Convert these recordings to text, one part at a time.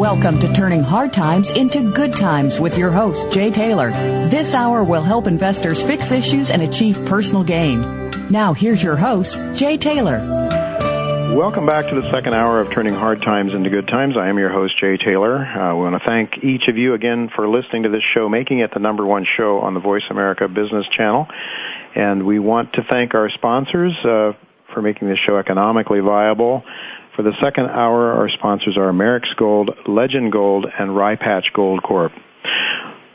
Welcome to Turning Hard Times into Good Times with your host, Jay Taylor. This hour will help investors fix issues and achieve personal gain. Now, here's your host, Jay Taylor. Welcome back to the second hour of Turning Hard Times into Good Times. I am your host, Jay Taylor. Uh, we want to thank each of you again for listening to this show, making it the number one show on the Voice America Business Channel. And we want to thank our sponsors uh, for making this show economically viable. For the second hour, our sponsors are Amerix Gold, Legend Gold, and Rye Patch Gold Corp.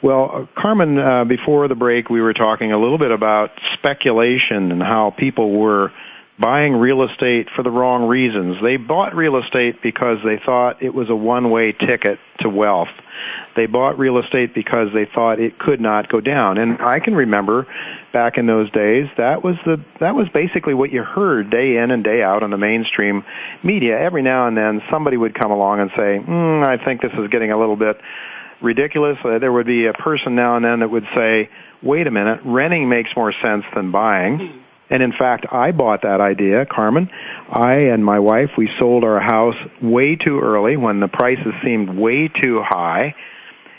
Well, Carmen, uh, before the break, we were talking a little bit about speculation and how people were buying real estate for the wrong reasons. They bought real estate because they thought it was a one-way ticket to wealth. They bought real estate because they thought it could not go down. And I can remember back in those days, that was the that was basically what you heard day in and day out on the mainstream media. Every now and then, somebody would come along and say, mm, "I think this is getting a little bit ridiculous." Uh, there would be a person now and then that would say, "Wait a minute, renting makes more sense than buying." And in fact, I bought that idea, Carmen. I and my wife, we sold our house way too early when the prices seemed way too high.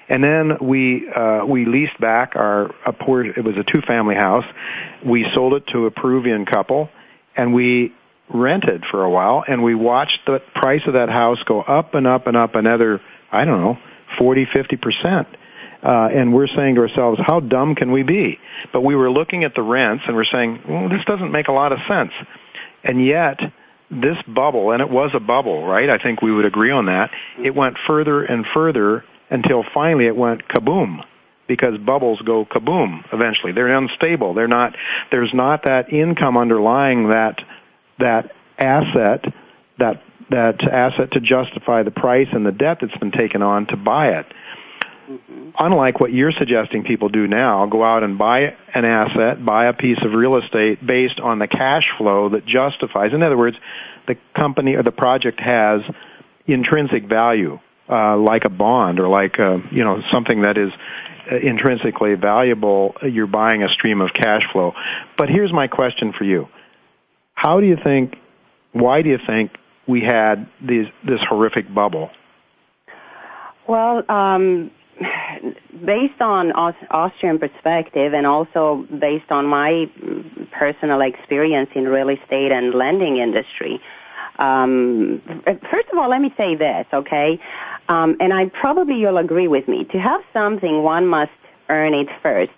And then we uh, we leased back our a poor. It was a two family house. We sold it to a Peruvian couple, and we rented for a while. And we watched the price of that house go up and up and up another I don't know forty fifty percent uh, and we're saying to ourselves, how dumb can we be? But we were looking at the rents and we're saying, well, this doesn't make a lot of sense. And yet, this bubble, and it was a bubble, right? I think we would agree on that. It went further and further until finally it went kaboom. Because bubbles go kaboom eventually. They're unstable. They're not, there's not that income underlying that, that asset, that, that asset to justify the price and the debt that's been taken on to buy it. Mm-hmm. Unlike what you're suggesting people do now, go out and buy an asset, buy a piece of real estate based on the cash flow that justifies. In other words, the company or the project has intrinsic value, uh, like a bond or like a, uh, you know something that is uh, intrinsically valuable. You're buying a stream of cash flow. But here's my question for you: How do you think? Why do you think we had these, this horrific bubble? Well, um, based on Austrian perspective and also based on my personal experience in real estate and lending industry, um, first of all, let me say this, okay? Um, and I probably you'll agree with me. To have something, one must earn it first.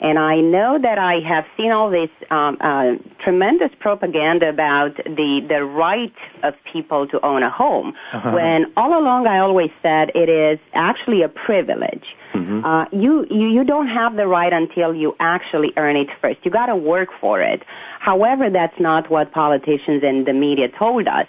And I know that I have seen all this um, uh, tremendous propaganda about the the right of people to own a home. Uh-huh. When all along I always said it is actually a privilege. Mm-hmm. Uh, you, you you don't have the right until you actually earn it first. You got to work for it. However, that's not what politicians and the media told us.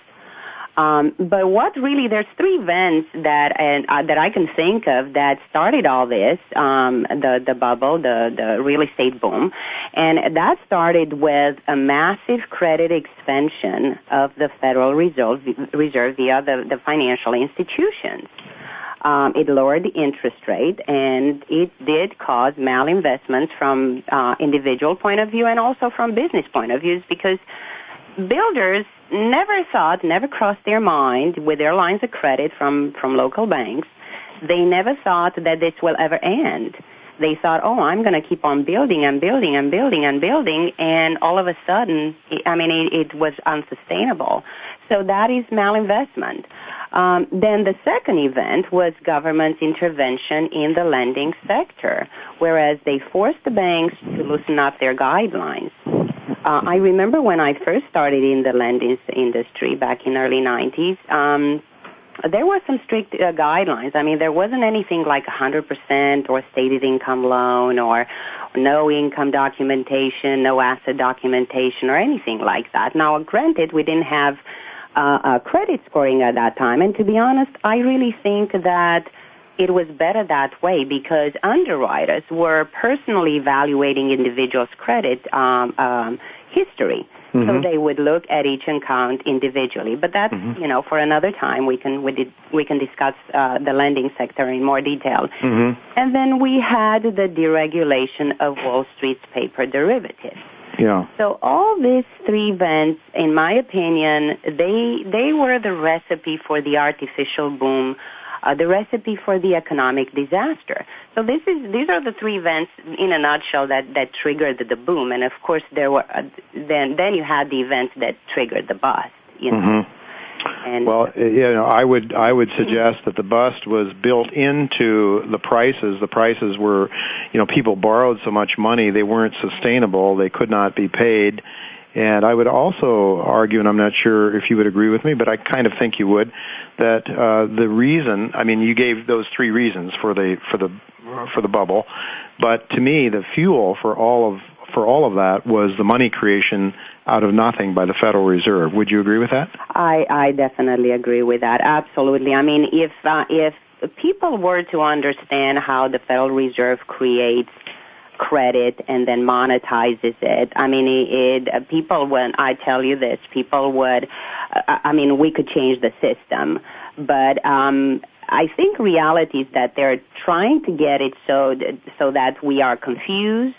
Um, but what really, there's three events that and uh, that I can think of that started all this, um, the the bubble, the the real estate boom, and that started with a massive credit expansion of the Federal Reserve, Reserve via the, the financial institutions. Um, it lowered the interest rate, and it did cause malinvestments from uh, individual point of view and also from business point of views because builders never thought, never crossed their mind with their lines of credit from, from local banks. They never thought that this will ever end. They thought, oh, I'm going to keep on building and building and building and building, and all of a sudden, I mean, it, it was unsustainable. So that is malinvestment. Um, then the second event was government intervention in the lending sector, whereas they forced the banks to loosen up their guidelines. Uh, I remember when I first started in the lending industry back in early 90s, um, there were some strict uh, guidelines. I mean, there wasn't anything like 100% or stated income loan or no income documentation, no asset documentation or anything like that. Now, granted, we didn't have uh, uh, credit scoring at that time, and to be honest, I really think that it was better that way because underwriters were personally evaluating individuals' credit um, um, history. Mm-hmm. So they would look at each account individually. But that's mm-hmm. you know for another time we can we, did, we can discuss uh, the lending sector in more detail. Mm-hmm. And then we had the deregulation of Wall Street's paper derivatives. Yeah. So all these three events, in my opinion, they they were the recipe for the artificial boom uh, the recipe for the economic disaster. So this is these are the three events in a nutshell that that triggered the boom, and of course there were uh, then then you had the events that triggered the bust. You know. Mm-hmm. And well, you know, I would I would suggest that the bust was built into the prices. The prices were, you know, people borrowed so much money they weren't sustainable. They could not be paid. And I would also argue, and I'm not sure if you would agree with me, but I kind of think you would, that uh, the reason I mean you gave those three reasons for the for the for the bubble, but to me the fuel for all of for all of that was the money creation out of nothing by the Federal Reserve. Would you agree with that? I I definitely agree with that. Absolutely. I mean if uh, if people were to understand how the Federal Reserve creates credit and then monetizes it. I mean, it, it people when I tell you this, people would. Uh, I mean, we could change the system, but um, I think reality is that they're trying to get it so that, so that we are confused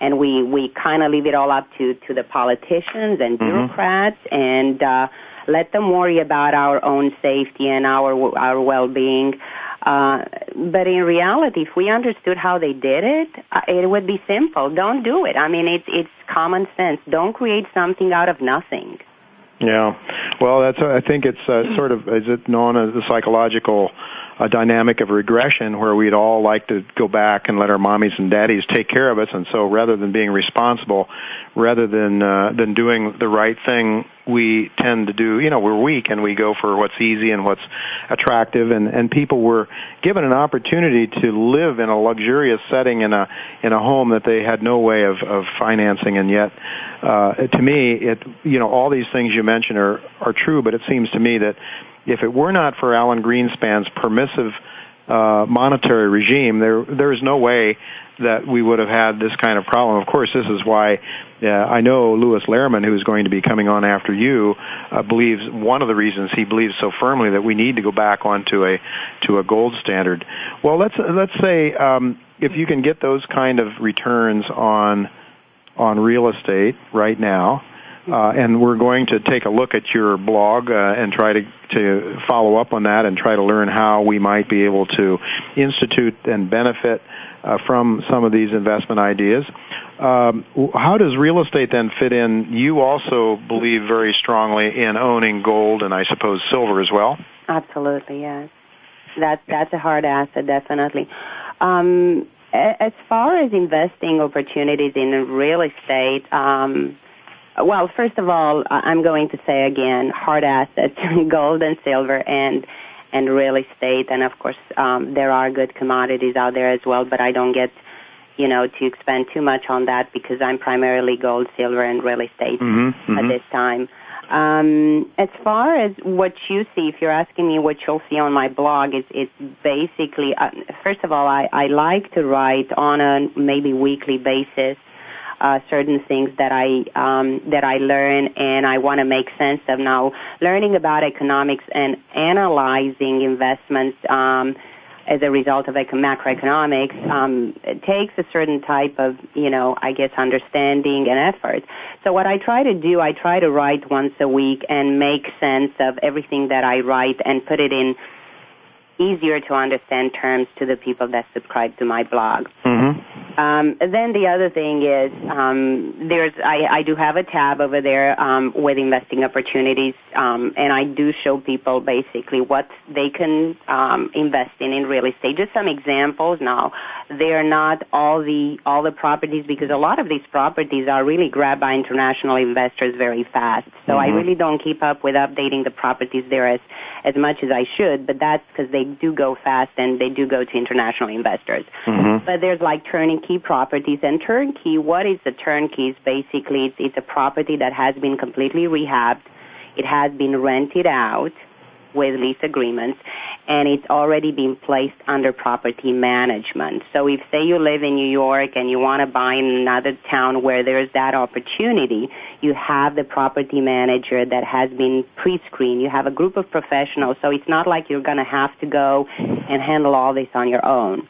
and we we kind of leave it all up to to the politicians and mm-hmm. bureaucrats mm-hmm. and uh let them worry about our own safety and our our well-being uh, but in reality, if we understood how they did it, uh, it would be simple. Don't do it. I mean, it's it's common sense. Don't create something out of nothing. Yeah, well, that's I think it's uh, sort of is it known as the psychological a dynamic of regression where we'd all like to go back and let our mommies and daddies take care of us. And so rather than being responsible rather than uh, than doing the right thing we tend to do you know we're weak and we go for what's easy and what's attractive. And and people were given an opportunity to live in a luxurious setting in a in a home that they had no way of of financing. And yet uh to me it you know all these things you mentioned are are true but it seems to me that if it were not for Alan Greenspan's permissive uh, monetary regime, there there is no way that we would have had this kind of problem. Of course, this is why uh, I know Lewis Lehrman, who is going to be coming on after you, uh, believes one of the reasons he believes so firmly that we need to go back onto a to a gold standard. Well, let's let's say um, if you can get those kind of returns on on real estate right now, and we're going to take a look at your blog uh, and try to, to follow up on that and try to learn how we might be able to institute and benefit uh, from some of these investment ideas. Um, how does real estate then fit in? You also believe very strongly in owning gold and I suppose silver as well. Absolutely, yes. That's that's a hard asset, definitely. Um, as far as investing opportunities in real estate, um, well, first of all, I'm going to say again, hard assets, gold and silver, and and real estate, and of course, um, there are good commodities out there as well. But I don't get, you know, to expand too much on that because I'm primarily gold, silver, and real estate mm-hmm, mm-hmm. at this time. Um, as far as what you see, if you're asking me what you'll see on my blog, it's, it's basically, uh, first of all, I, I like to write on a maybe weekly basis uh, certain things that I um, that I learn and I want to make sense of. Now, learning about economics and analyzing investments. Um, as a result of like macroeconomics, um, it takes a certain type of, you know, I guess understanding and effort. So what I try to do, I try to write once a week and make sense of everything that I write and put it in easier to understand terms to the people that subscribe to my blog. Mm-hmm. Um, then the other thing is um, there's I, I do have a tab over there um, with investing opportunities, um, and I do show people basically what they can um, invest in in real estate. Just some examples. Now, they're not all the all the properties because a lot of these properties are really grabbed by international investors very fast. So mm-hmm. I really don't keep up with updating the properties there as as much as I should. But that's because they do go fast and they do go to international investors. Mm-hmm. But there's like turnkey properties and turnkey. What is the turnkey? Is basically it's, it's a property that has been completely rehabbed. It has been rented out with lease agreements and it's already been placed under property management. So if say you live in New York and you want to buy in another town where there's that opportunity, you have the property manager that has been pre-screened. You have a group of professionals, so it's not like you're going to have to go and handle all this on your own.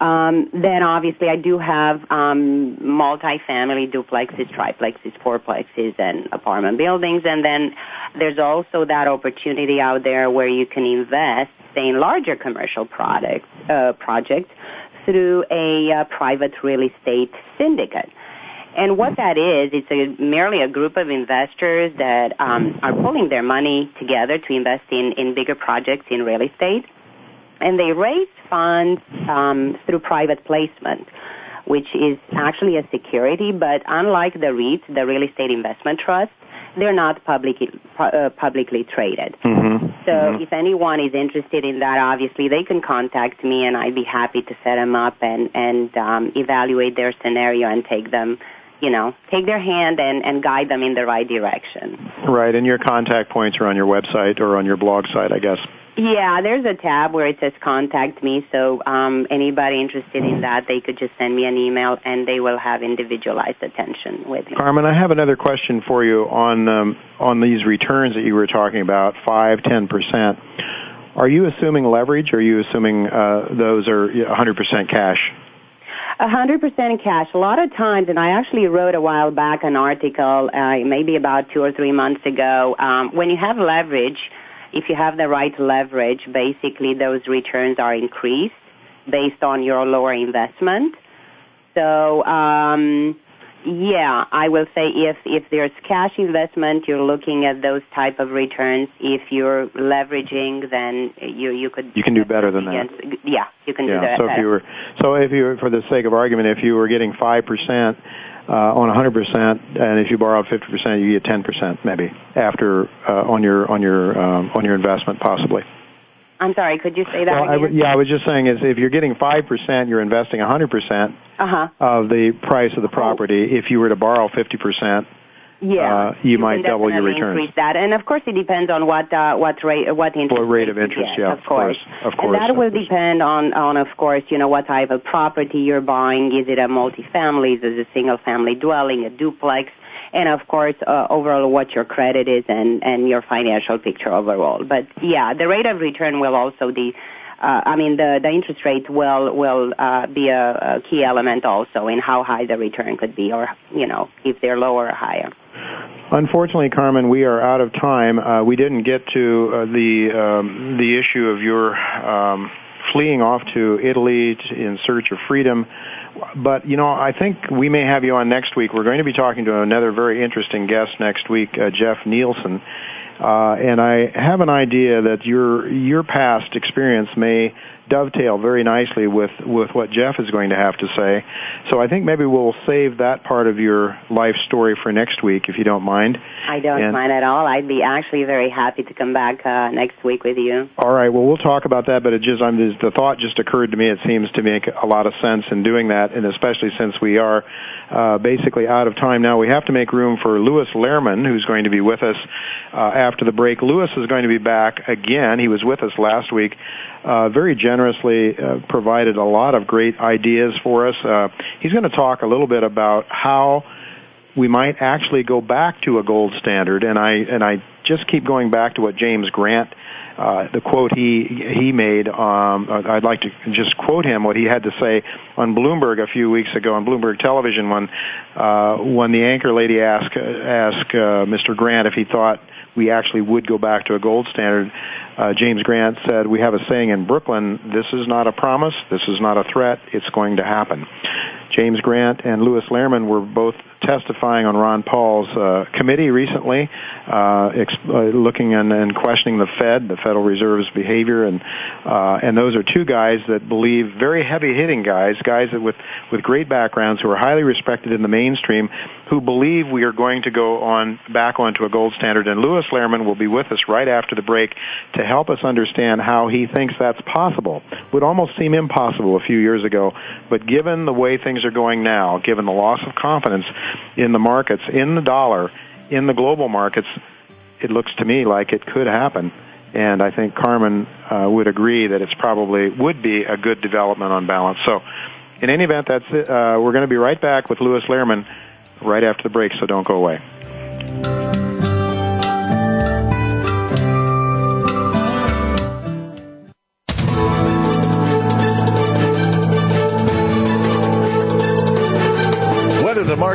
Um, then obviously I do have um, multi-family duplexes, triplexes, fourplexes, and apartment buildings. And then there's also that opportunity out there where you can invest, say, in larger commercial products, uh, projects through a uh, private real estate syndicate. And what that is, it's a, merely a group of investors that um, are pulling their money together to invest in, in bigger projects in real estate and they raise funds um, through private placement, which is actually a security, but unlike the REIT, the real estate investment trust, they're not publicly uh, publicly traded. Mm-hmm. So mm-hmm. if anyone is interested in that, obviously they can contact me, and I'd be happy to set them up and and um, evaluate their scenario and take them you know, take their hand and, and guide them in the right direction. Right, and your contact points are on your website or on your blog site, I guess. Yeah, there's a tab where it says contact me. So um, anybody interested in that, they could just send me an email, and they will have individualized attention with me. Carmen, I have another question for you on um, on these returns that you were talking about, five, ten percent. Are you assuming leverage? Or are you assuming uh, those are 100% cash? 100% cash. A lot of times, and I actually wrote a while back an article, uh, maybe about two or three months ago, um, when you have leverage, if you have the right leverage, basically those returns are increased based on your lower investment. So, um, yeah, I will say if if there's cash investment, you're looking at those type of returns. If you're leveraging, then you you could you can do better than that. Yeah, you can yeah, do that. So if you were so if you were, for the sake of argument, if you were getting five percent uh, on 100%, and if you borrow 50%, you get 10% maybe after uh, on your on your um, on your investment possibly. I'm sorry, could you say that again? Yeah, I was just saying is if you're getting 5%, you're investing 100% uh-huh. of the price of the property. If you were to borrow 50%, yeah, uh, you, might double your returns. Increase that, and of course, it depends on what uh, what rate what interest what rate of interest. yeah, of course, of course, and that will depend on on of course you know what type of property you're buying. Is it a multifamily? Is it a single family dwelling? A duplex? And of course, uh, overall, what your credit is and and your financial picture overall. But yeah, the rate of return will also be uh, I mean, the, the interest rate will will uh, be a, key element also in how high the return could be, or you know, if they're lower or higher. Unfortunately, Carmen, we are out of time. Uh, we didn't get to uh, the um, the issue of your um, fleeing off to Italy in search of freedom. But you know, I think we may have you on next week. We're going to be talking to another very interesting guest next week, uh, Jeff Nielsen. Uh, and I have an idea that your your past experience may dovetail very nicely with with what Jeff is going to have to say. So I think maybe we'll save that part of your life story for next week, if you don't mind. I don't and, mind at all. I'd be actually very happy to come back uh, next week with you. All right. Well, we'll talk about that. But it just I'm, the thought just occurred to me. It seems to make a lot of sense in doing that, and especially since we are uh, basically out of time now. We have to make room for Lewis Lehrman, who's going to be with us uh, after the break. Lewis is going to be back again. He was with us last week. Uh, very generously uh, provided a lot of great ideas for us. Uh, he's going to talk a little bit about how we might actually go back to a gold standard, and I and I just keep going back to what James Grant the quote he he made. Um, I'd like to just quote him what he had to say on Bloomberg a few weeks ago on Bloomberg Television when uh, when the anchor lady asked asked uh, Mr. Grant if he thought we actually would go back to a gold standard. Uh, James Grant said, "We have a saying in Brooklyn: This is not a promise. This is not a threat. It's going to happen." James Grant and Lewis Lehrman were both testifying on Ron Paul's uh, committee recently, uh, exp- uh, looking and, and, questioning the Fed, the Federal Reserve's behavior, and uh, and those are two guys that believe very heavy hitting guys, guys that with with great backgrounds who are highly respected in the mainstream, who believe we are going to go on back onto a gold standard. And Lewis Lehrman will be with us right after the break to help us understand how he thinks that's possible. Would almost seem impossible a few years ago, but given the way things are going now, given the loss of confidence in the markets, in the dollar, in the global markets, it looks to me like it could happen. And I think Carmen uh, would agree that it's probably would be a good development on balance. So, in any event, that's it. Uh, we're going to be right back with Lewis Lehrman right after the break. So don't go away.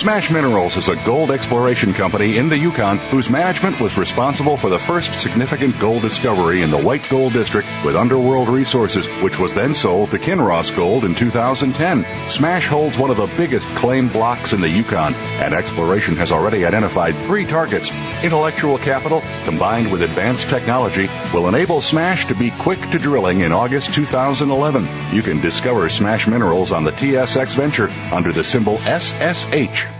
Smash Minerals is a gold exploration company in the Yukon whose management was responsible for the first significant gold discovery in the White Gold District with Underworld Resources, which was then sold to Kinross Gold in 2010. Smash holds one of the biggest claim blocks in the Yukon, and exploration has already identified three targets. Intellectual capital combined with advanced technology will enable Smash to be quick to drilling in August 2011. You can discover Smash Minerals on the TSX Venture under the symbol SSH.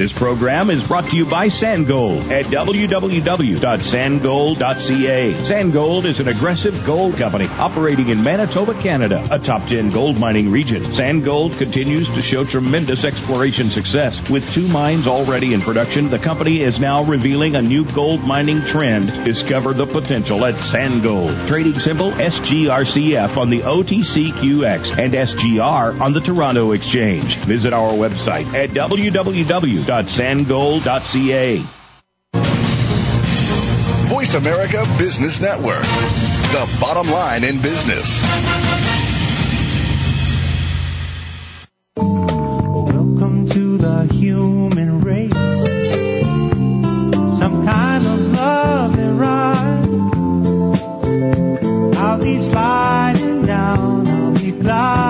This program is brought to you by San Gold at www.sangold.ca. Sandgold is an aggressive gold company operating in Manitoba, Canada, a top 10 gold mining region. San Gold continues to show tremendous exploration success. With two mines already in production, the company is now revealing a new gold mining trend. Discover the potential at San Gold. Trading symbol SGRCF on the OTCQX and SGR on the Toronto Exchange. Visit our website at www www.sangold.ca. Voice America Business Network. The bottom line in business. Welcome to the human race. Some kind of love and ride. I'll be sliding down, I'll be gliding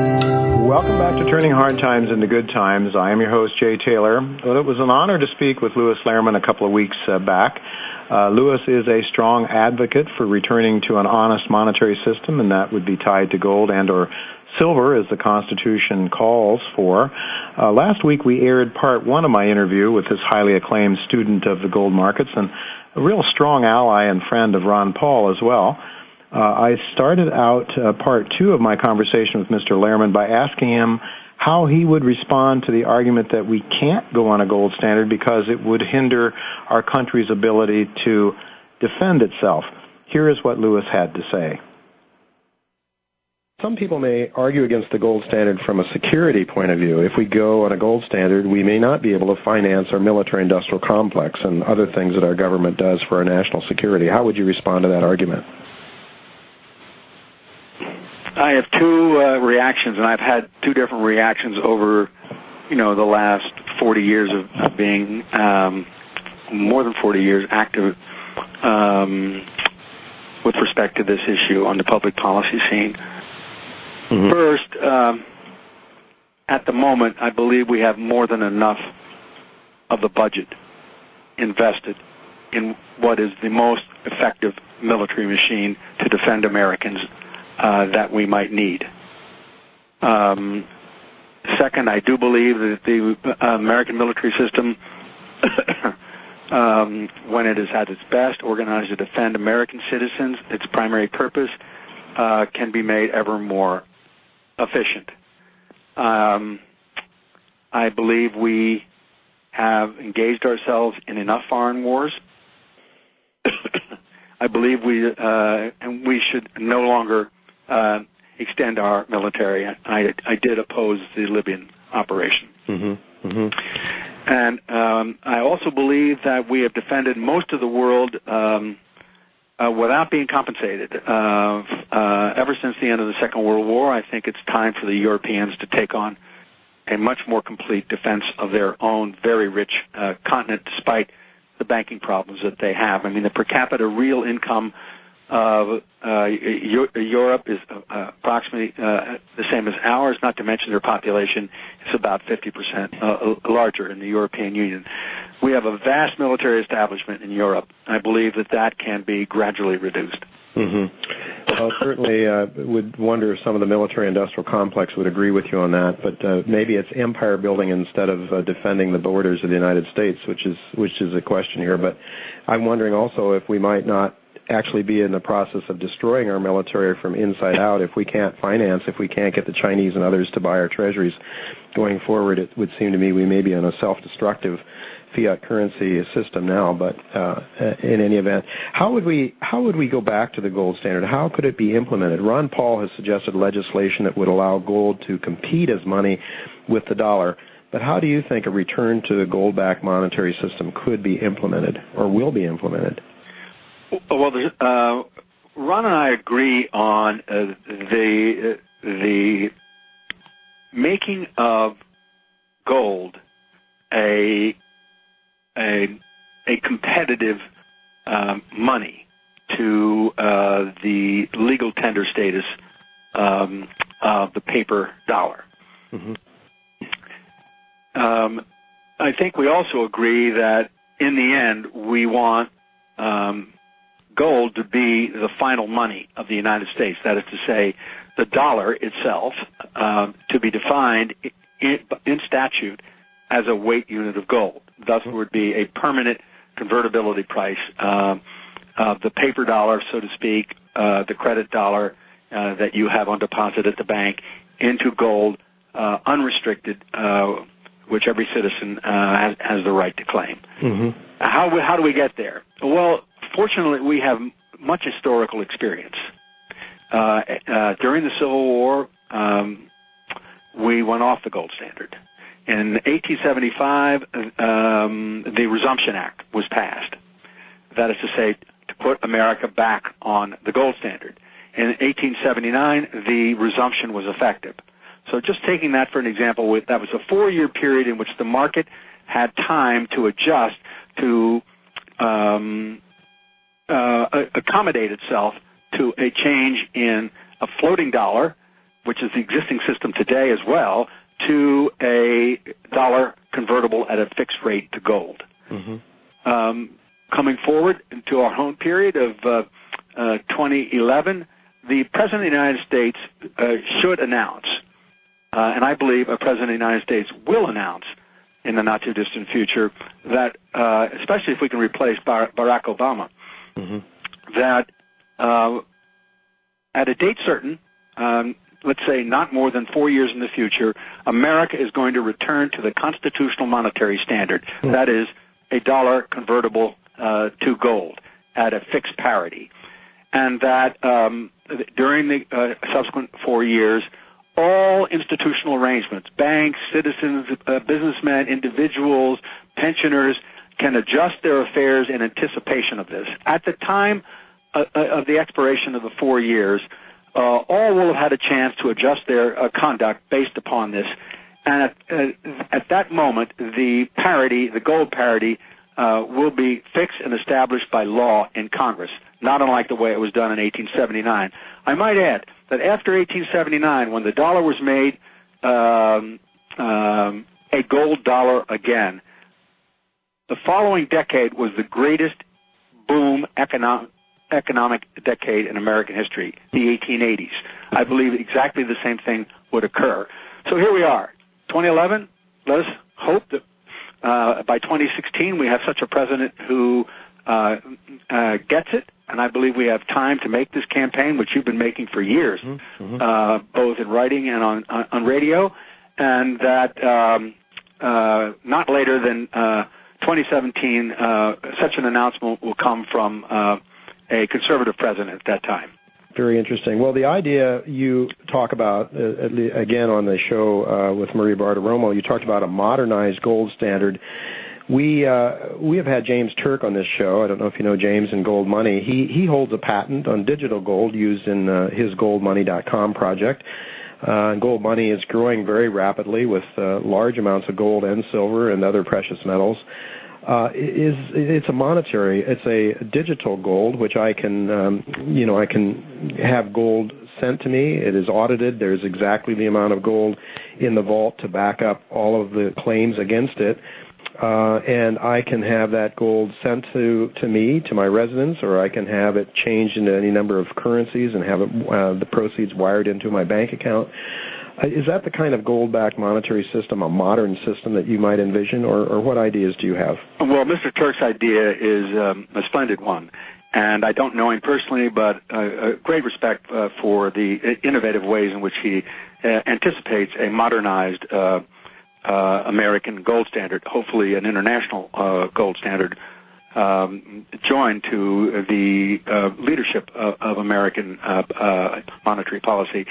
Welcome back to Turning Hard Times into Good Times. I am your host, Jay Taylor. Well, it was an honor to speak with Lewis Lehrman a couple of weeks uh, back. Uh, Lewis is a strong advocate for returning to an honest monetary system, and that would be tied to gold and or silver, as the Constitution calls for. Uh, last week we aired part one of my interview with this highly acclaimed student of the gold markets and a real strong ally and friend of Ron Paul as well. Uh, I started out uh, part two of my conversation with Mr. Lehrman by asking him how he would respond to the argument that we can't go on a gold standard because it would hinder our country's ability to defend itself. Here is what Lewis had to say. some people may argue against the gold standard from a security point of view. If we go on a gold standard, we may not be able to finance our military industrial complex and other things that our government does for our national security. How would you respond to that argument? I have two uh, reactions, and I've had two different reactions over, you know, the last 40 years of, being um, more than 40 years active um, with respect to this issue on the public policy scene. Mm-hmm. First, um, at the moment, I believe we have more than enough of the budget invested in what is the most effective military machine to defend Americans that we might need. Um, second, I do believe that the uh, American military system, um, when it is at its best, organized to defend American citizens, its primary purpose, uh, can be made ever more efficient. Um, I believe we have engaged ourselves in enough foreign wars. I believe we uh, and we should no longer uh, extend our military. I, I did oppose the Libyan operation. Mm-hmm. Mm-hmm. And um, I also believe that we have defended most of the world um, uh, without being compensated. Uh, uh, ever since the end of the Second World War, I think it's time for the Europeans to take on a much more complete defense of their own very rich uh, continent, despite the banking problems that they have. I mean, the per capita real income uh, Europe is uh, approximately uh, the same as ours, not to mention their population is about 50% uh, larger in the European Union. We have a vast military establishment in Europe. I believe that that can be gradually reduced. Mm-hmm. Well, certainly uh, would wonder if some of the military-industrial complex would agree with you on that, but uh, maybe it's empire building instead of uh, defending the borders of the United States, which is which is a question here. But I'm wondering also if we might not actually be in the process of destroying our military from inside out if we can't finance, if we can't get the Chinese and others to buy our treasuries. Going forward, it would seem to me we may be in a self-destructive fiat currency system now. But uh, in any event, how would we how would we go back to the gold standard? How could it be implemented? Ron Paul has suggested legislation that would allow gold to compete as money with the dollar. But how do you think a return to the gold-backed monetary system could be implemented or will be implemented? Well, uh, Ron and I agree on uh, the uh, the making of gold a a a competitive um, money to uh, the legal tender status um, of the paper dollar. Mm-hmm. Um, I think we also agree that in the end we want um, gold to be the final money of the United States. That is to say, the dollar itself uh, to be defined in, in, statute as a weight unit of gold. Thus, there would be a permanent convertibility price uh, of the paper dollar, so to speak, uh, the credit dollar uh, that you have on deposit at the bank, into gold, uh, unrestricted, uh, which every citizen has, has, the right to claim. Mm-hmm. How how do we get there? Well, fortunately, we have much historical experience. Uh, uh, during the Civil War, um, we went off the gold standard. In 1875, um, the Resumption Act was passed. That is to say, to put America back on the gold standard. In 1879, the resumption was effective. So just taking that for an example, that was a four-year period in which the market had time to adjust to um, accommodate itself to a change in a floating dollar, which is the existing system today as well, to a dollar convertible at a fixed rate to gold. Mm-hmm. Um, coming forward into our home period of uh, uh, 2011, the President of the United States uh, should announce, uh, and I believe a President of the United States will announce in the not too distant future that, uh, especially if we can replace Bar- Barack Obama, mm-hmm. that uh, at a date certain, um, let's say not more than four years in the future, America is going to return to the constitutional monetary standard. Mm-hmm. That is a dollar convertible uh, to gold at a fixed parity. and that um, during the uh, subsequent four years, all institutional arrangements, banks, citizens, uh, businessmen, individuals, pensioners, can adjust their affairs in anticipation of this. At the time uh, uh of the expiration of the four years, uh, all will have had a chance to adjust their conduct based upon this. And at, at, that moment, the parity, the gold parity, will be fixed and established by law in Congress, not unlike the way it was done in 1879. I might add that after 1879, when the dollar was made um, um, a gold dollar again, the following decade was the greatest boom economic economic decade in American history, the 1880s. I believe exactly the same thing would occur. So here we are, 2011. Let us hope that uh, by 2016 we have such a president who uh, uh, gets it, and I believe we have time to make this campaign, which you've been making for years, mm-hmm. mm-hmm. uh, both in writing and on on, on radio, and that um, uh, not later than uh, 2017, uh, such an announcement will come from uh, a conservative president at that time. Very interesting. Well, the idea you talk about, uh, again on the show uh, with Maria Bartiromo, you talked about a modernized gold standard. We uh, we have had James Turk on this show. I don't know if you know James and Gold Money. He he holds a patent on digital gold used in uh, his GoldMoney.com project. Uh, gold money is growing very rapidly with uh, large amounts of gold and silver and other precious metals uh, is it's a monetary, it's a digital gold, which I can, um, you know, I can have gold sent to me. It is audited. There's exactly the amount of gold in the vault to back up all of the claims against it. Uh, and I can have that gold sent to, to me, to my residence, or I can have it changed into any number of currencies and have it, uh, the proceeds wired into my bank account. Uh, is that the kind of gold-backed monetary system, a modern system that you might envision, or, or what ideas do you have? Well, Mr. Turk's idea is um, a splendid one. And I don't know him personally, but uh, great respect uh, for the innovative ways in which he uh, anticipates a modernized uh, uh, American gold standard, hopefully an international gold standard, um, joined to the leadership of, of American monetary policy.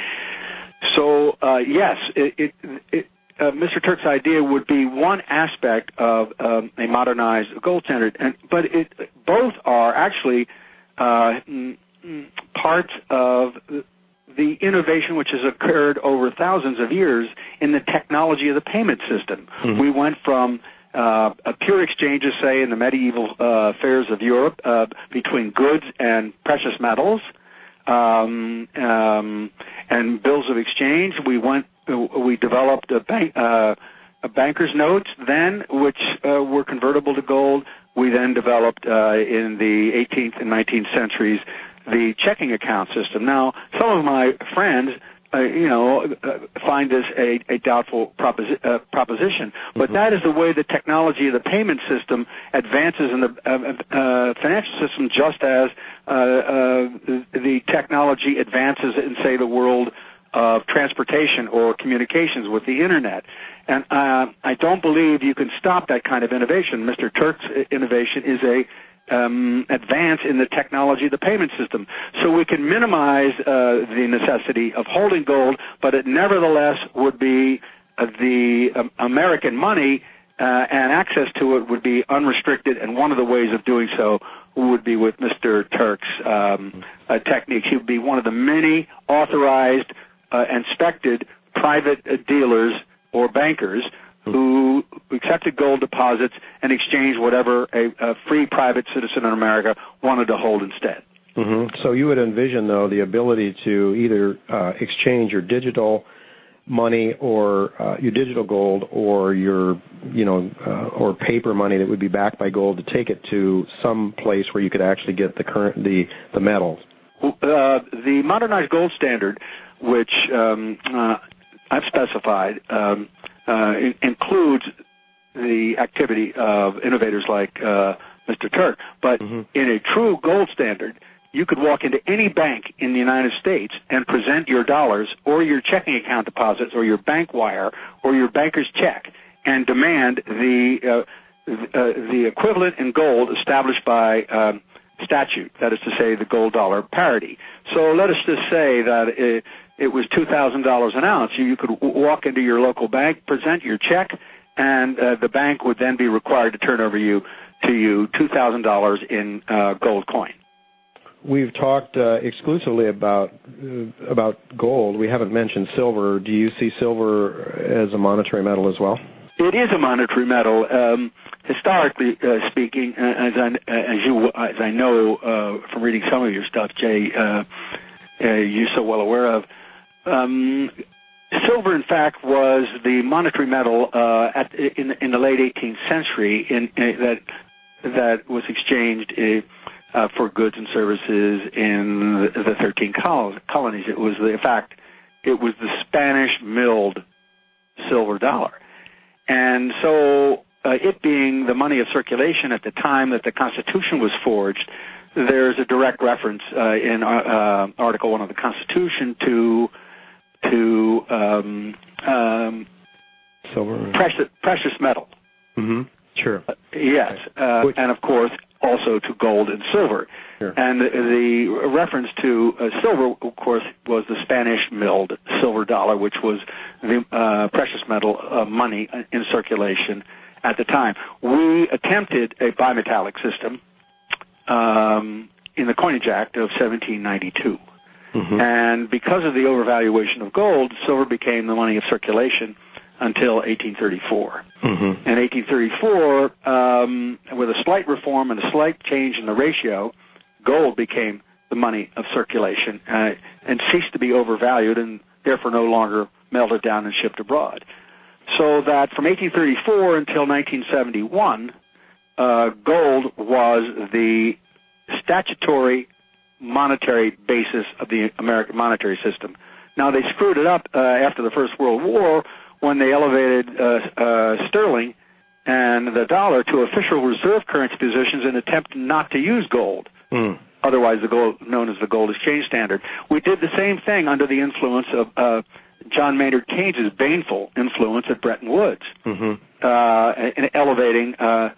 So uh, yes, it, it, it, uh, Mr. Turk's idea would be one aspect of um, a modernized gold standard, and but it both are actually uh, parts of the innovation which has occurred over thousands of years in the technology of the payment system. Mm-hmm. We went from uh, a pure exchanges, say, in the medieval uh, fairs of Europe, uh, between goods and precious metals, um, um, and bills of exchange. We went, we developed a bank, uh, a banker's notes then, which uh, were convertible to gold. We then developed uh, in the 18th and 19th centuries the checking account system. Now, some of my friends uh, you know, uh, find this a, a doubtful proposi- uh, proposition. But mm-hmm. that is the way the technology of the payment system advances in the uh, uh, financial system, just as uh, the technology advances in, say, the world of transportation or communications with the internet. And I don't believe you can stop that kind of innovation. Mr. Turk's innovation is a um, advance in the technology of the payment system. So we can minimize uh, the necessity of holding gold, but it nevertheless would be uh, the um, American money uh, and access to it would be unrestricted. And one of the ways of doing so would be with Mr. Turk's um, uh, techniques. He would be one of the many authorized, uh, inspected private uh, dealers or bankers who accepted gold deposits and exchanged whatever a, a free private citizen in America wanted to hold instead. Mm-hmm. So you would envision, though, the ability to either uh, exchange your digital money or uh, your digital gold or your, you know, uh, or paper money that would be backed by gold to take it to some place where you could actually get the current the the metals. Uh, the modernized gold standard, which um, uh, I've specified, um, includes the activity of innovators like uh, Mr. Turk. But mm-hmm. in a true gold standard, you could walk into any bank in the United States and present your dollars or your checking account deposits or your bank wire or your banker's check and demand the uh, uh, the equivalent in gold established by um, statute. That is to say, the gold dollar parity. So let us just say that it, was two thousand dollars an ounce. You could walk into your local bank, present your check, and uh, the bank would then be required to turn over you to you two thousand dollars in uh, gold coin. We've talked uh, exclusively about uh, about gold. We haven't mentioned silver. Do you see silver as a monetary metal as well? It is a monetary metal. Um, historically uh, speaking, uh, as I as you as I know uh, from reading some of your stuff, Jay, uh, uh, you're so well aware of. Um, silver, in fact, was the monetary metal uh, at, in, in the late 18th century in, in that that was exchanged uh, uh, for goods and services in the, the 13 colonies. It was the in fact, it was the Spanish milled silver dollar, and so uh, it being the money of circulation at the time that the Constitution was forged, there's a direct reference uh, in uh, uh Article One of the Constitution to to um, um, silver precious precious metal. Mm-hmm. Sure. Uh, yes, uh, and of course also to gold and silver. Sure. And the, the, reference to uh, silver, of course, was the Spanish milled silver dollar, which was the uh, precious metal uh, money in circulation at the time. We attempted a bimetallic system um, in the Coinage Act of 1792. Mm-hmm. And because of the overvaluation of gold, silver became the money of circulation until 1834. Mm-hmm. In 1834, um, with a slight reform and a slight change in the ratio, gold became the money of circulation uh, and ceased to be overvalued and therefore no longer melted down and shipped abroad. So that from 1834 until 1971, uh, gold was the statutory monetary basis of the American monetary system. Now they screwed it up uh, after the First World War when they elevated uh, uh, sterling and the dollar to official reserve currency positions in an attempt not to use gold. Mm. Otherwise, the gold known as the gold exchange standard. We did the same thing under the influence of uh, John Maynard Keynes' baneful influence at Bretton Woods, mm-hmm. uh, in elevating uh, uh,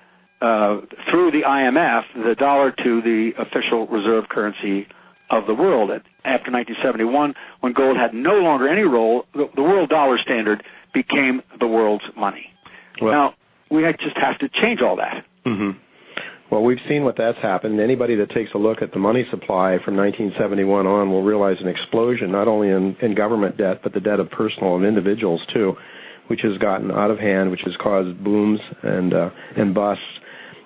through the IMF the dollar to the official reserve currency of the world. After 1971, when gold had no longer any role, the, the world dollar standard became the world's money. Well, now, we just have to change all that. Mm-hmm. Well, we've seen what that's happened. Anybody that takes a look at the money supply from 1971 on will realize an explosion not only in, in government debt, but the debt of personal and individuals too, which has gotten out of hand, which has caused booms and uh, and busts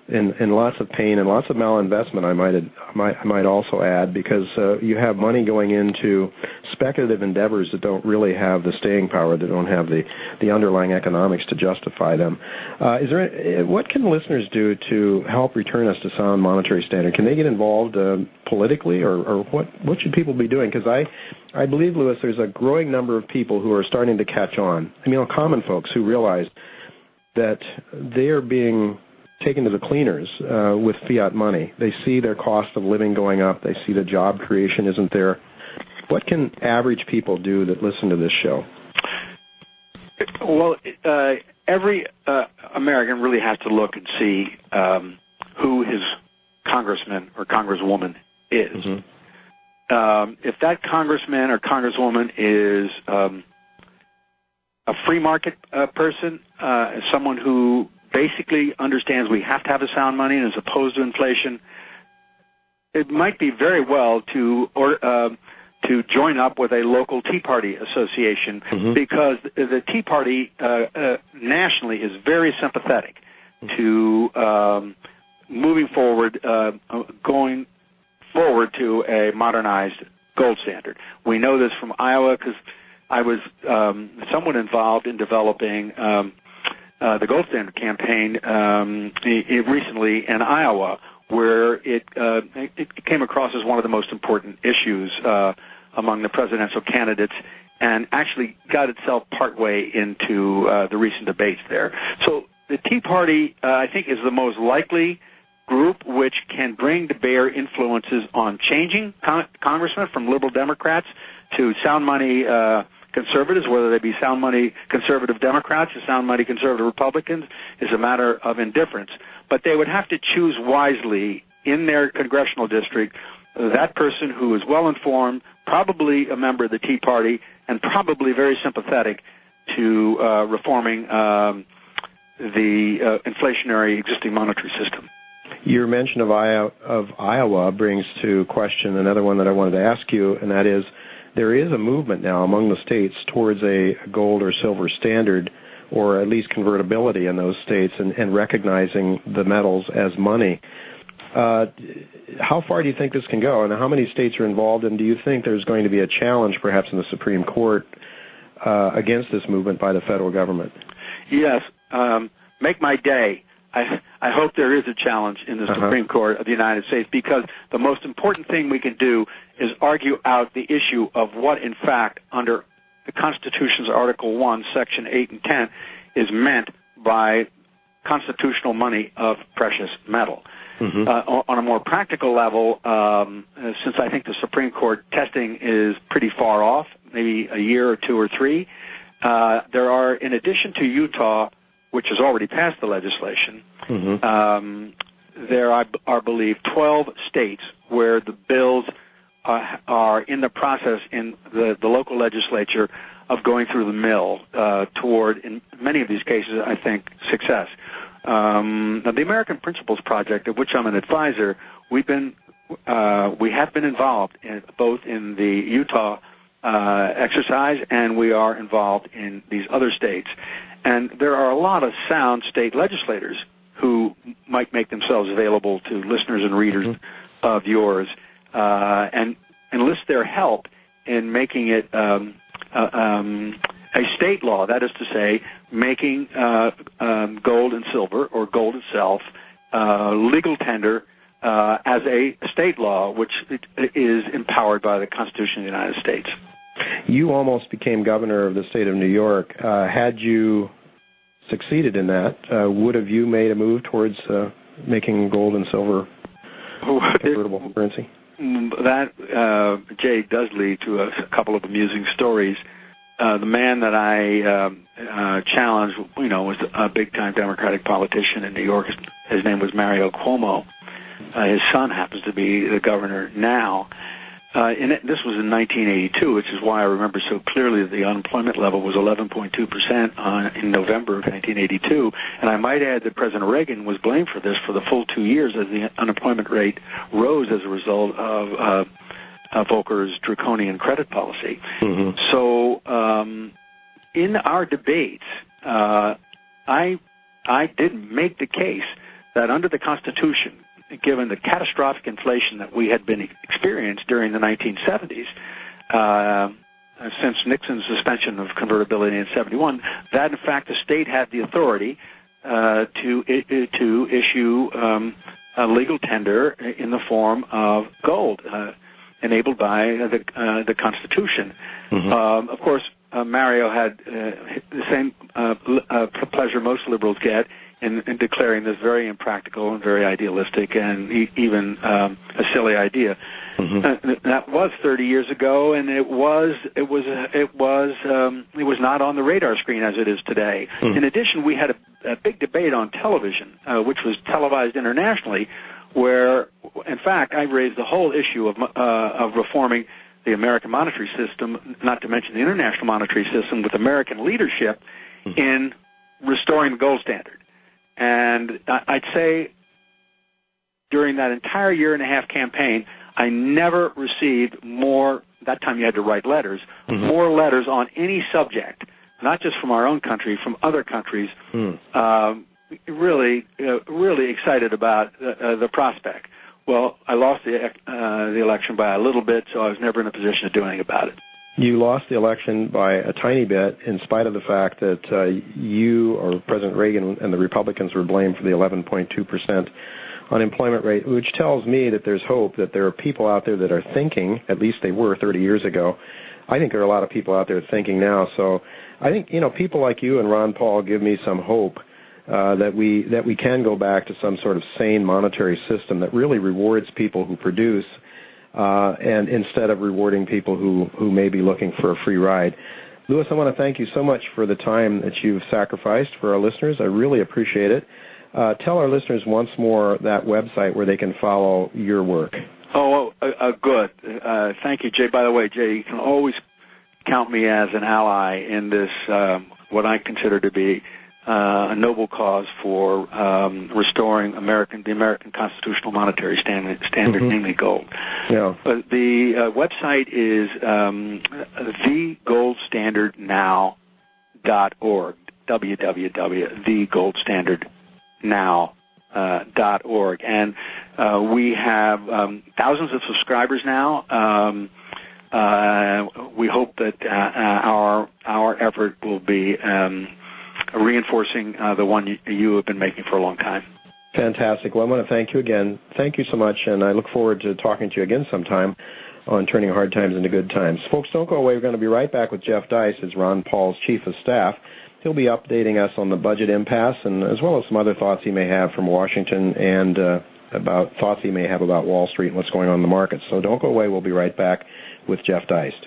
and, lots of pain and lots of malinvestment. I might might I might also add because uh, you have money going into speculative endeavors that don't really have the staying power, that don't have the the underlying economics to justify them. Uh, is there uh, what can listeners do to help return us to sound monetary standard? Can they get involved uh, politically, or, or what what should people be doing? Because I I believe, Lewis, there's a growing number of people who are starting to catch on. I mean, common folks who realize that they are being taken to the cleaners uh, with fiat money. They see their cost of living going up. They see the job creation isn't there. What can average people do that listen to this show? Well, uh, every uh, American really has to look and see um, who his congressman or congresswoman is. Mm-hmm. Um, if that congressman or congresswoman is um, a free market uh, person, uh, someone who basically understands we have to have a sound money and as opposed to inflation, it might be very well to or uh, to join up with a local Tea Party association mm-hmm. because the Tea Party uh, uh, nationally is very sympathetic to um, moving forward, uh, going forward to a modernized gold standard. We know this from Iowa because I was um, somewhat involved in developing um, uh, the Gold Standard campaign um, recently in Iowa, where it, uh, it came across as one of the most important issues uh, among the presidential candidates, and actually got itself partway into uh, the recent debates there. So the Tea Party, uh, I think, is the most likely group which can bring to bear influences on changing con- congressmen from liberal Democrats to sound money. Uh, conservatives, whether they be sound money conservative Democrats or sound money conservative Republicans, is a matter of indifference. But they would have to choose wisely in their congressional district, that person who is well informed, probably a member of the Tea Party, and probably very sympathetic to uh, reforming um, the uh, inflationary existing monetary system. Your mention of Iowa, of Iowa brings to question another one that I wanted to ask you, and that is there is a movement now among the states towards a gold or silver standard, or at least convertibility in those states, and, and recognizing the metals as money. Uh, how far do you think this can go, and how many states are involved? And do you think there's going to be a challenge, perhaps in the Supreme Court, uh, against this movement by the federal government? Yes, um, make my day. I, I hope there is a challenge in the uh-huh. Supreme Court of the United States because the most important thing we can do is argue out the issue of what, in fact, under the Constitution's Article 1, Section 8 and 10, is meant by constitutional money of precious metal. Mm-hmm. Uh, on a more practical level, um, since I think the Supreme Court testing is pretty far off, maybe a year or two or three, uh, there are, in addition to Utah, which has already passed the legislation, mm-hmm. um, there are, are, believe, 12 states where the bills uh, are in the process in the, the local legislature of going through the mill uh, toward, in many of these cases, I think, success. Um, now, the American Principles Project, of which I'm an advisor, we've been uh, we have been involved in, both in the Utah uh, exercise and we are involved in these other states. And there are a lot of sound state legislators who might make themselves available to listeners and readers mm-hmm. of yours uh, and enlist their help in making it um, uh, um, a state law. That is to say, making uh, um, gold and silver or gold itself uh, legal tender uh, as a state law, which is empowered by the Constitution of the United States. You almost became governor of the state of New York. Uh, had you succeeded in that, uh, would have you made a move towards uh, making gold and silver convertible currency? That uh, Jay does lead to a, a couple of amusing stories. Uh, the man that I um, uh, challenged, you know, was a big-time Democratic politician in New York. His name was Mario Cuomo. Uh, his son happens to be the governor now. Uh, and this was in 1982, which is why I remember so clearly that the unemployment level was 11.2 percent in November of 1982. And I might add that President Reagan was blamed for this for the full two years as the unemployment rate rose as a result of. Uh, uh, Volcker's draconian credit policy. Mm-hmm. So, um, in our debates, uh, I I did make the case that under the Constitution, given the catastrophic inflation that we had been experienced during the 1970s, uh, since Nixon's suspension of convertibility in 71, that in fact the state had the authority uh, to to issue um, a legal tender in the form of gold. Uh, enabled by the uh, the Constitution. Mm-hmm. Um, of course, uh, Mario had uh, the same uh, uh, pleasure most liberals get in, in, declaring this very impractical and very idealistic and e- even um, a silly idea. Mm-hmm. Uh, that was 30 years ago, and it was it was it was um, it was not on the radar screen as it is today. Mm-hmm. In addition, we had a, a big debate on television, which was televised internationally, where, in fact, I raised the whole issue of, uh, of reforming the American monetary system, not to mention the international monetary system, with American leadership mm-hmm. in restoring the gold standard. And I'd say during that entire year and a half campaign, I never received more, that time you had to write letters, mm-hmm. more letters on any subject, not just from our own country, from other countries, mm. um, really, uh, really excited about uh, uh, the prospect. Well, I lost the uh, the election by a little bit, so I was never in a position to do anything about it. You lost the election by a tiny bit, in spite of the fact that uh, you or President Reagan and the Republicans were blamed for the 11.2 percent unemployment rate, which tells me that there's hope that there are people out there that are thinking. At least they were 30 years ago. I think there are a lot of people out there thinking now. So I think you know people like you and Ron Paul give me some hope uh, that we that we can go back to some sort of sane monetary system that really rewards people who produce, and instead of rewarding people who who may be looking for a free ride. Lewis, I want to thank you so much for the time that you've sacrificed for our listeners. I really appreciate it. Uh, tell our listeners once more that website where they can follow your work. Oh, uh, uh, good. Uh, thank you, Jay. By the way, Jay, you can always count me as an ally in this, um, what I consider to be uh, a noble cause for um, restoring American the American constitutional monetary standard, standard mm-hmm. namely gold. Yeah. But the uh, website is um, thegoldstandardnow.org. www.thegoldstandardnow.org, and uh, we have um, thousands of subscribers now. Um, uh, we hope that uh, uh our our effort will be um, reinforcing uh, the one you, have been making for a long time. Fantastic. Well, I want to thank you again. Thank you so much, and I look forward to talking to you again sometime on turning hard times into good times. Folks, don't go away. We're going to be right back with Jeff Deist as Ron Paul's chief of staff. He'll be updating us on the budget impasse and as well as some other thoughts he may have from Washington and uh, about thoughts he may have about Wall Street and what's going on in the markets. So don't go away. We'll be right back with Jeff Deist.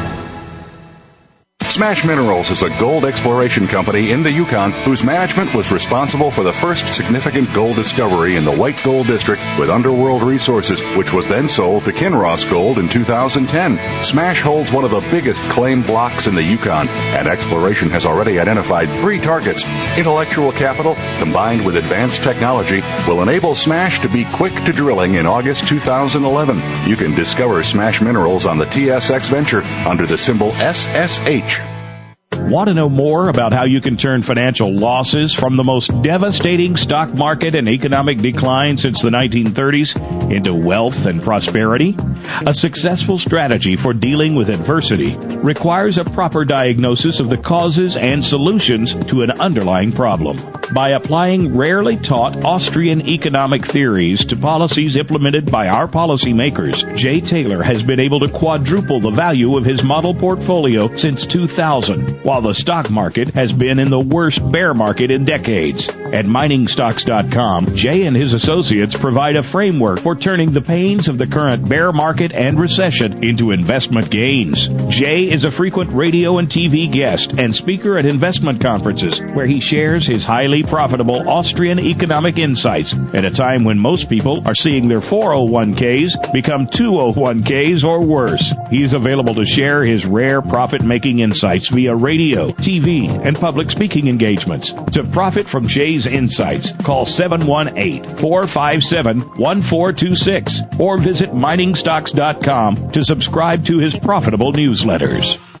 Smash Minerals is a gold exploration company in the Yukon whose management was responsible for the first significant gold discovery in the White Gold District with Underworld Resources, which was then sold to Kinross Gold in 2010. Smash holds one of the biggest claim blocks in the Yukon, and exploration has already identified three targets. Intellectual capital combined with advanced technology will enable Smash to be quick to drilling in August 2011. You can discover Smash Minerals on the TSX Venture under the symbol SSH. Want to know more about how you can turn financial losses from the most devastating stock market and economic decline since the 1930s into wealth and prosperity? A successful strategy for dealing with adversity requires a proper diagnosis of the causes and solutions to an underlying problem. By applying rarely taught Austrian economic theories to policies implemented by our policymakers, Jay Taylor has been able to quadruple the value of his model portfolio since 2000 while the stock market has been in the worst bear market in decades. At miningstocks.com, Jay and his associates provide a framework for turning the pains of the current bear market and recession into investment gains. Jay is a frequent radio and TV guest and speaker at investment conferences where he shares his highly profitable Austrian economic insights at a time when most people are seeing their 401ks become 201ks or worse. He is available to share his rare profit making insights via radio radio, TV, and public speaking engagements. To profit from Jay's insights, call 718-457-1426 or visit miningstocks.com to subscribe to his profitable newsletters.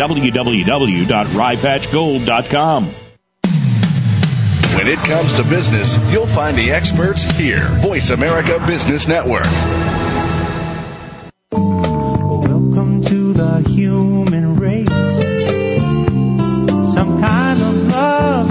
www.ryepatchgold.com. When it comes to business, you'll find the experts here. Voice America Business Network. Welcome to the human race. Some kind of love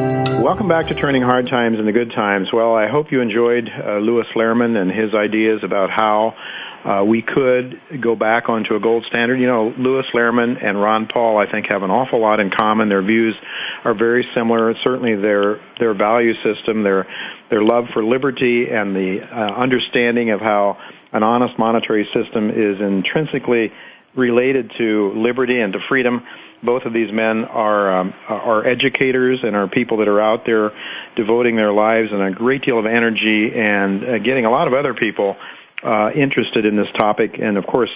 Welcome back to Turning Hard Times into Good Times. Well, I hope you enjoyed uh, Lewis Lehrman and his ideas about how uh, we could go back onto a gold standard. You know, Lewis Lehrman and Ron Paul, I think, have an awful lot in common. Their views are very similar. Certainly, their their value system, their their love for liberty, and the uh, understanding of how an honest monetary system is intrinsically related to liberty and to freedom both of these men are um, are educators and are people that are out there devoting their lives and a great deal of energy and uh, getting a lot of other people uh, interested in this topic. And of course,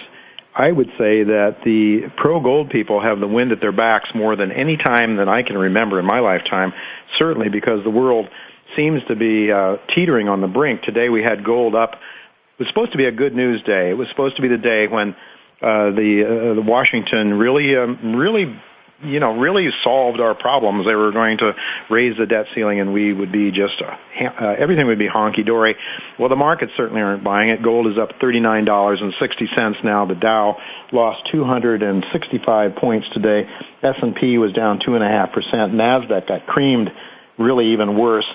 I would say that the pro gold people have the wind at their backs more than any time that I can remember in my lifetime. Certainly because the world seems to be uh, teetering on the brink. Today we had gold up. It was supposed to be a good news day. It was supposed to be the day when uh, the uh, the Washington really um, really you know really solved our problems. They were going to raise the debt ceiling, and we would be just uh, uh, everything would be honky dory. Well, the markets certainly aren't buying it. Gold is up thirty nine dollars and sixty cents now. The Dow lost two hundred and sixty five points today. S and P was down two and a half percent. Nasdaq got creamed, really even worse.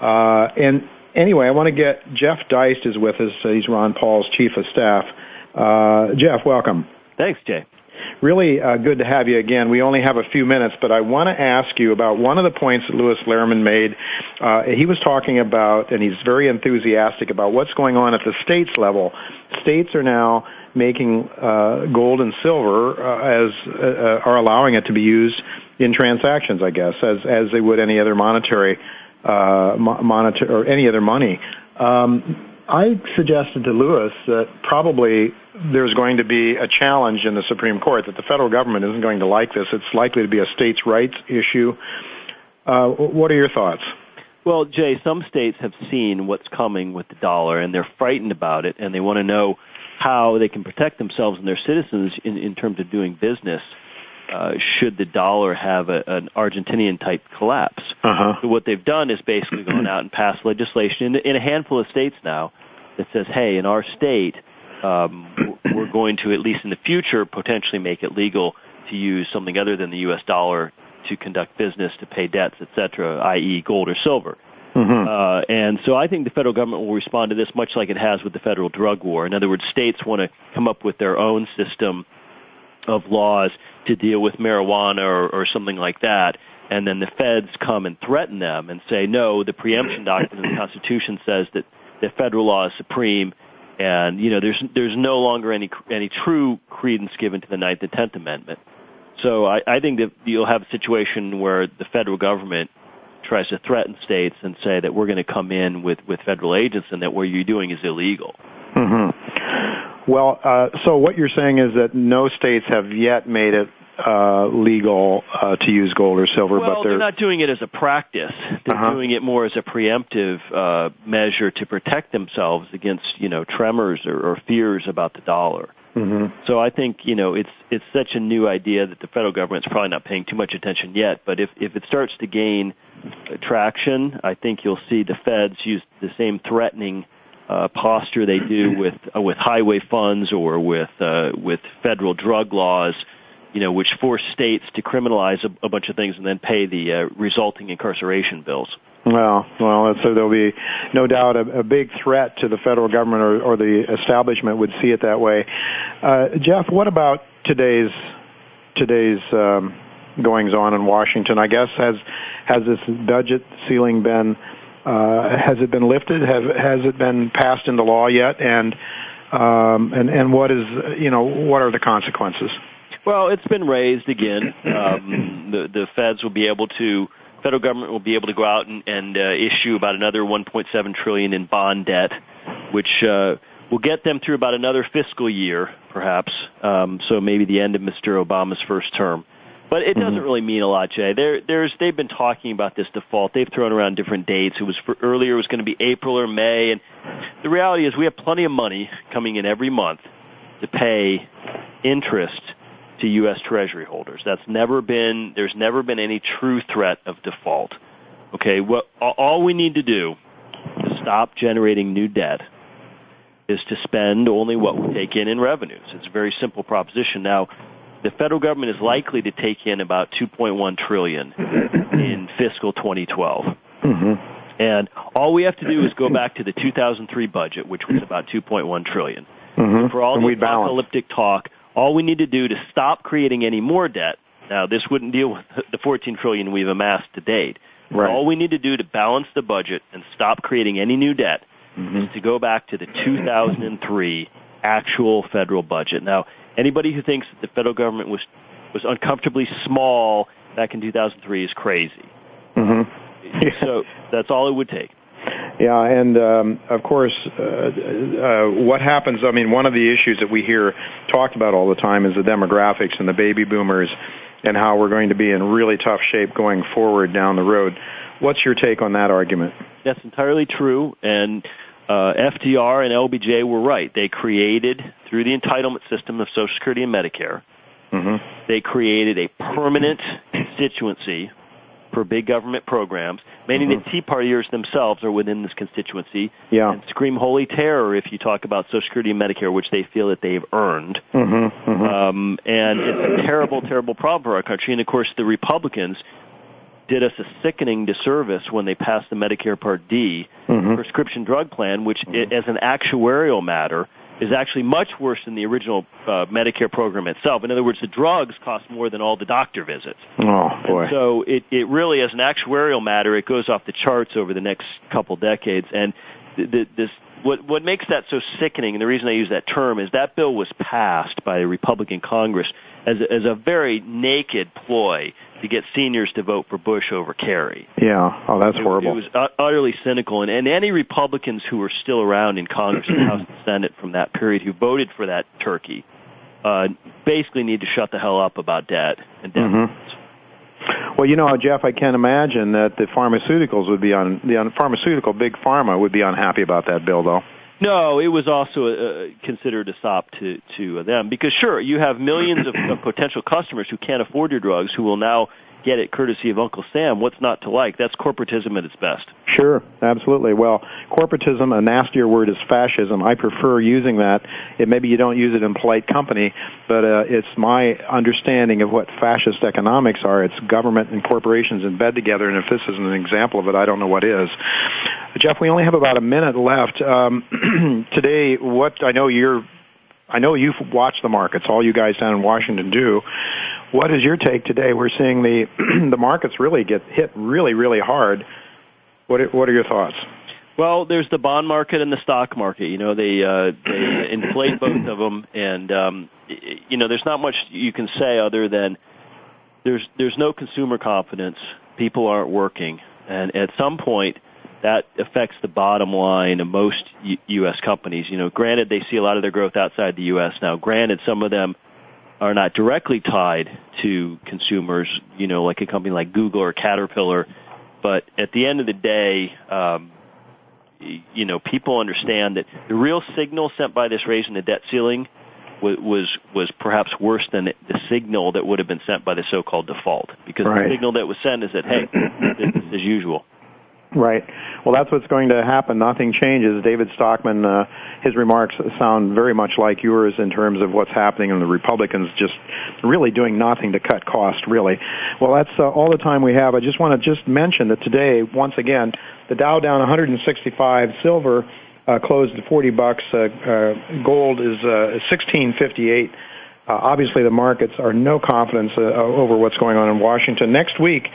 Uh, and anyway, I want to get Jeff Deist is with us. He's Ron Paul's chief of staff. Uh, Jeff, welcome. Thanks, Jay. Really uh, good to have you again. We only have a few minutes, but I want to ask you about one of the points that Lewis Lehrman made. Uh, he was talking about, and he's very enthusiastic about what's going on at the states level. States are now making uh, gold and silver uh, as uh, are allowing it to be used in transactions, I guess, as as they would any other monetary uh, monitor or any other money. Um, I suggested to Lewis that probably there's going to be a challenge in the Supreme Court that the federal government isn't going to like this. It's likely to be a states' rights issue. Uh, what are your thoughts? Well, Jay, some states have seen what's coming with the dollar and they're frightened about it and they want to know how they can protect themselves and their citizens in, in terms of doing business uh, should the dollar have a, an Argentinian type collapse. Uh-huh. So what they've done is basically gone out and passed legislation in, in a handful of states now that says, hey, in our state, um, we're going to, at least in the future, potentially make it legal to use something other than the U.S. dollar to conduct business, to pay debts, etc., i.e., gold or silver. Mm-hmm. Uh, and so I think the federal government will respond to this much like it has with the federal drug war. In other words, states want to come up with their own system of laws to deal with marijuana or, or something like that. And then the feds come and threaten them and say, no, the preemption doctrine in the Constitution says that the federal law is supreme, and you know there's there's no longer any any true credence given to the Ninth and Tenth Amendment. So I, I think that you'll have a situation where the federal government tries to threaten states and say that we're going to come in with with federal agents and that what you're doing is illegal. Mm-hmm. Well, uh, so what you're saying is that no states have yet made it uh, legal uh, to use gold or silver, well, but they're, they're not doing it as a practice. They're Uh-huh. doing it more as a preemptive uh, measure to protect themselves against, you know, tremors or, or fears about the dollar. Mhm. So I think you know it's it's such a new idea that the federal government's probably not paying too much attention yet. But if if it starts to gain traction, I think you'll see the feds use the same threatening posture they do with uh, with highway funds or with uh, with federal drug laws you know, which force states to criminalize a, bunch of things and then pay the uh, resulting incarceration bills. Well, well, so there'll be no doubt a, a big threat to the federal government or, or the establishment would see it that way. Uh, Jeff, what about today's today's um, goings on in Washington? I guess has has this budget ceiling been uh, has it been lifted? Have has it been passed into law yet? And um, and and what is you know what are the consequences? Well, it's been raised again. Um, the the feds will be able to, federal government will be able to go out and, and uh, issue about another 1.7 trillion in bond debt, which uh, will get them through about another fiscal year, perhaps. Um, so maybe the end of Mr. Obama's first term. But it doesn't mm-hmm. really mean a lot, Jay. There, there's they've been talking about this default. They've thrown around different dates. It was for earlier. It was going to be April or May, and the reality is we have plenty of money coming in every month to pay interest to U.S. Treasury holders. That's never been, there's never been any true threat of default. Okay, what, all we need to do to stop generating new debt is to spend only what we take in in revenues. It's a very simple proposition. Now, the federal government is likely to take in about 2.1 trillion in fiscal 2012. Mm-hmm. And all we have to do is go back to the 2003 budget, which was about 2.1 trillion. Mm-hmm. For all and the we'd balance. apocalyptic talk, all we need to do to stop creating any more debt. Now, this wouldn't deal with the 14 trillion we've amassed to date. Right. All we need to do to balance the budget and stop creating any new debt Mhm. is to go back to the 2003 actual federal budget. Now, anybody who thinks that the federal government was was uncomfortably small back in 2003 is crazy. Mm-hmm. Yeah. So that's all it would take. Yeah, and um, of course, uh, uh, what happens? I mean, one of the issues that we hear talked about all the time is the demographics and the baby boomers, and how we're going to be in really tough shape going forward down the road. What's your take on that argument? That's entirely true, and uh, FDR and LBJ were right. They created through the entitlement system of Social Security and Medicare. Mm-hmm. They created a permanent constituency for big government programs. Many Mhm. of the Tea Partiers themselves are within this constituency Yeah. and scream holy terror if you talk about Social Security and Medicare, which they feel that they've earned. Mm-hmm. Mm-hmm. Um, and it's a terrible, terrible problem for our country. And of course, the Republicans did us a sickening disservice when they passed the Medicare Part D Mhm. prescription drug plan, which, i as an actuarial matter, is actually much worse than the original uh, Medicare program itself. In other words, the drugs cost more than all the doctor visits. Oh boy. And so it, it really, as an actuarial matter, it goes off the charts over the next couple decades. And th- th- this, what, what makes that so sickening, and the reason I use that term, is that bill was passed by a Republican Congress as a, as a very naked ploy to get seniors to vote for Bush over Kerry. yeah. Oh, that's It- horrible. It, was ut- utterly cynical, and, and any Republicans who were still around in Congress and House and Senate from that period who voted for that turkey uh, basically need to shut the hell up about debt and debt. Mhm. Well, you know, Jeff, I can't imagine that the pharmaceuticals would be on the pharmaceutical big pharma would be unhappy about that bill, though. No, it was also uh, considered a stop to to them because sure, you have millions of, of potential customers who can't afford your drugs who will now get it courtesy of Uncle Sam. What's not to like? That's corporatism at its best. Sure, absolutely. Well, corporatism, a nastier word is fascism. I prefer using that. It, maybe you don't use it in polite company, but uh, it's my understanding of what fascist economics are. It's government and corporations in bed together, and if this isn't an example of it, I don't know what is. Jeff, we only have about a minute left. Um, today, what I know you're I know you've watched the markets, all you guys down in Washington do. What is your take today? We're seeing the the markets really get hit really, really hard. What are, what are your thoughts? Well, there's the bond market and the stock market. You know, they uh, they inflate both of them, and um, you know, there's not much you can say other than there's there's no consumer confidence. People aren't working, and at some point, that affects the bottom line of most U.S. companies. You know, granted, they see a lot of their growth outside the U.S. now. Granted, some of them are not directly tied to consumers. You know, like a company like Google or Caterpillar. But at the end of the day, um, you know, people understand that the real signal sent by this raising the debt ceiling wa- was was perhaps worse than the signal that would have been sent by the so-called default, because Right. the signal that was sent is that hey, business as usual. Right. Well, that's what's going to happen. Nothing changes. David Stockman, uh, his remarks sound very much like yours in terms of what's happening, and the Republicans just really doing nothing to cut costs. Really. Well, that's uh, all the time we have. I just want to just mention that today, once again, the Dow down 165, silver uh, closed at 40 bucks, uh, uh, gold is uh, 1658. Uh, obviously, the markets are no confidence uh, over what's going on in Washington. Next week,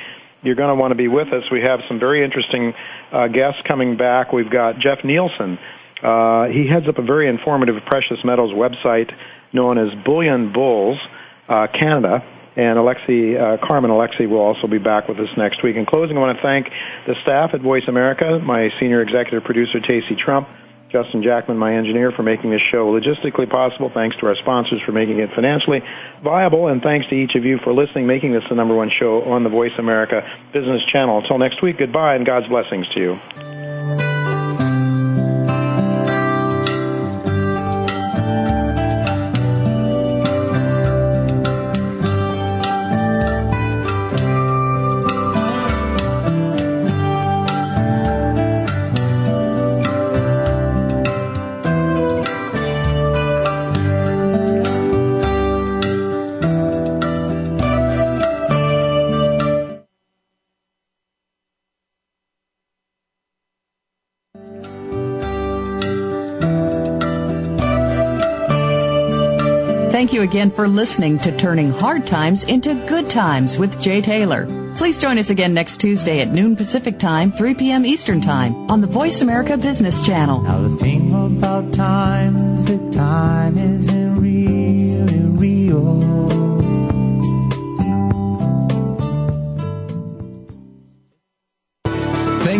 you're going to want to be with us. We have some very interesting uh, guests coming back. We've got Jeff Nielson. Uh, he heads up a very informative precious metals website known as Bullion Bulls uh, Canada. And Alexi, uh, Carmen Alexi will also be back with us next week. In closing, I want to thank the staff at Voice America, my senior executive producer, Tacey Trump, Justin Jackman, my engineer, for making this show logistically possible. Thanks to our sponsors for making it financially viable. And thanks to each of you for listening, making this the number one show on the Voice America Business Channel. Until next week, goodbye and God's blessings to you. Thank you again for listening to Turning Hard Times into Good Times with Jay Taylor. Please join us again next Tuesday at noon Pacific Time, 3 p.m. Eastern Time on the Voice America Business Channel. Now the thing about time is that time isn't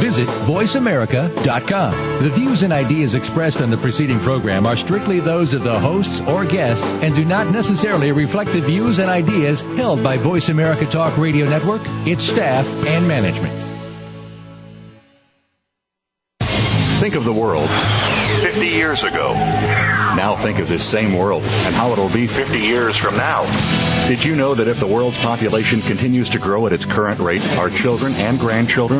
Visit voiceamerica.com. The views and ideas expressed on the preceding program are strictly those of the hosts or guests and do not necessarily reflect the views and ideas held by Voice America Talk Radio Network, its staff, and management. Think of the world 50 years ago. Now think of this same world and how it'll be 50 years from now. Did you know that if the world's population continues to grow at its current rate, our children and grandchildren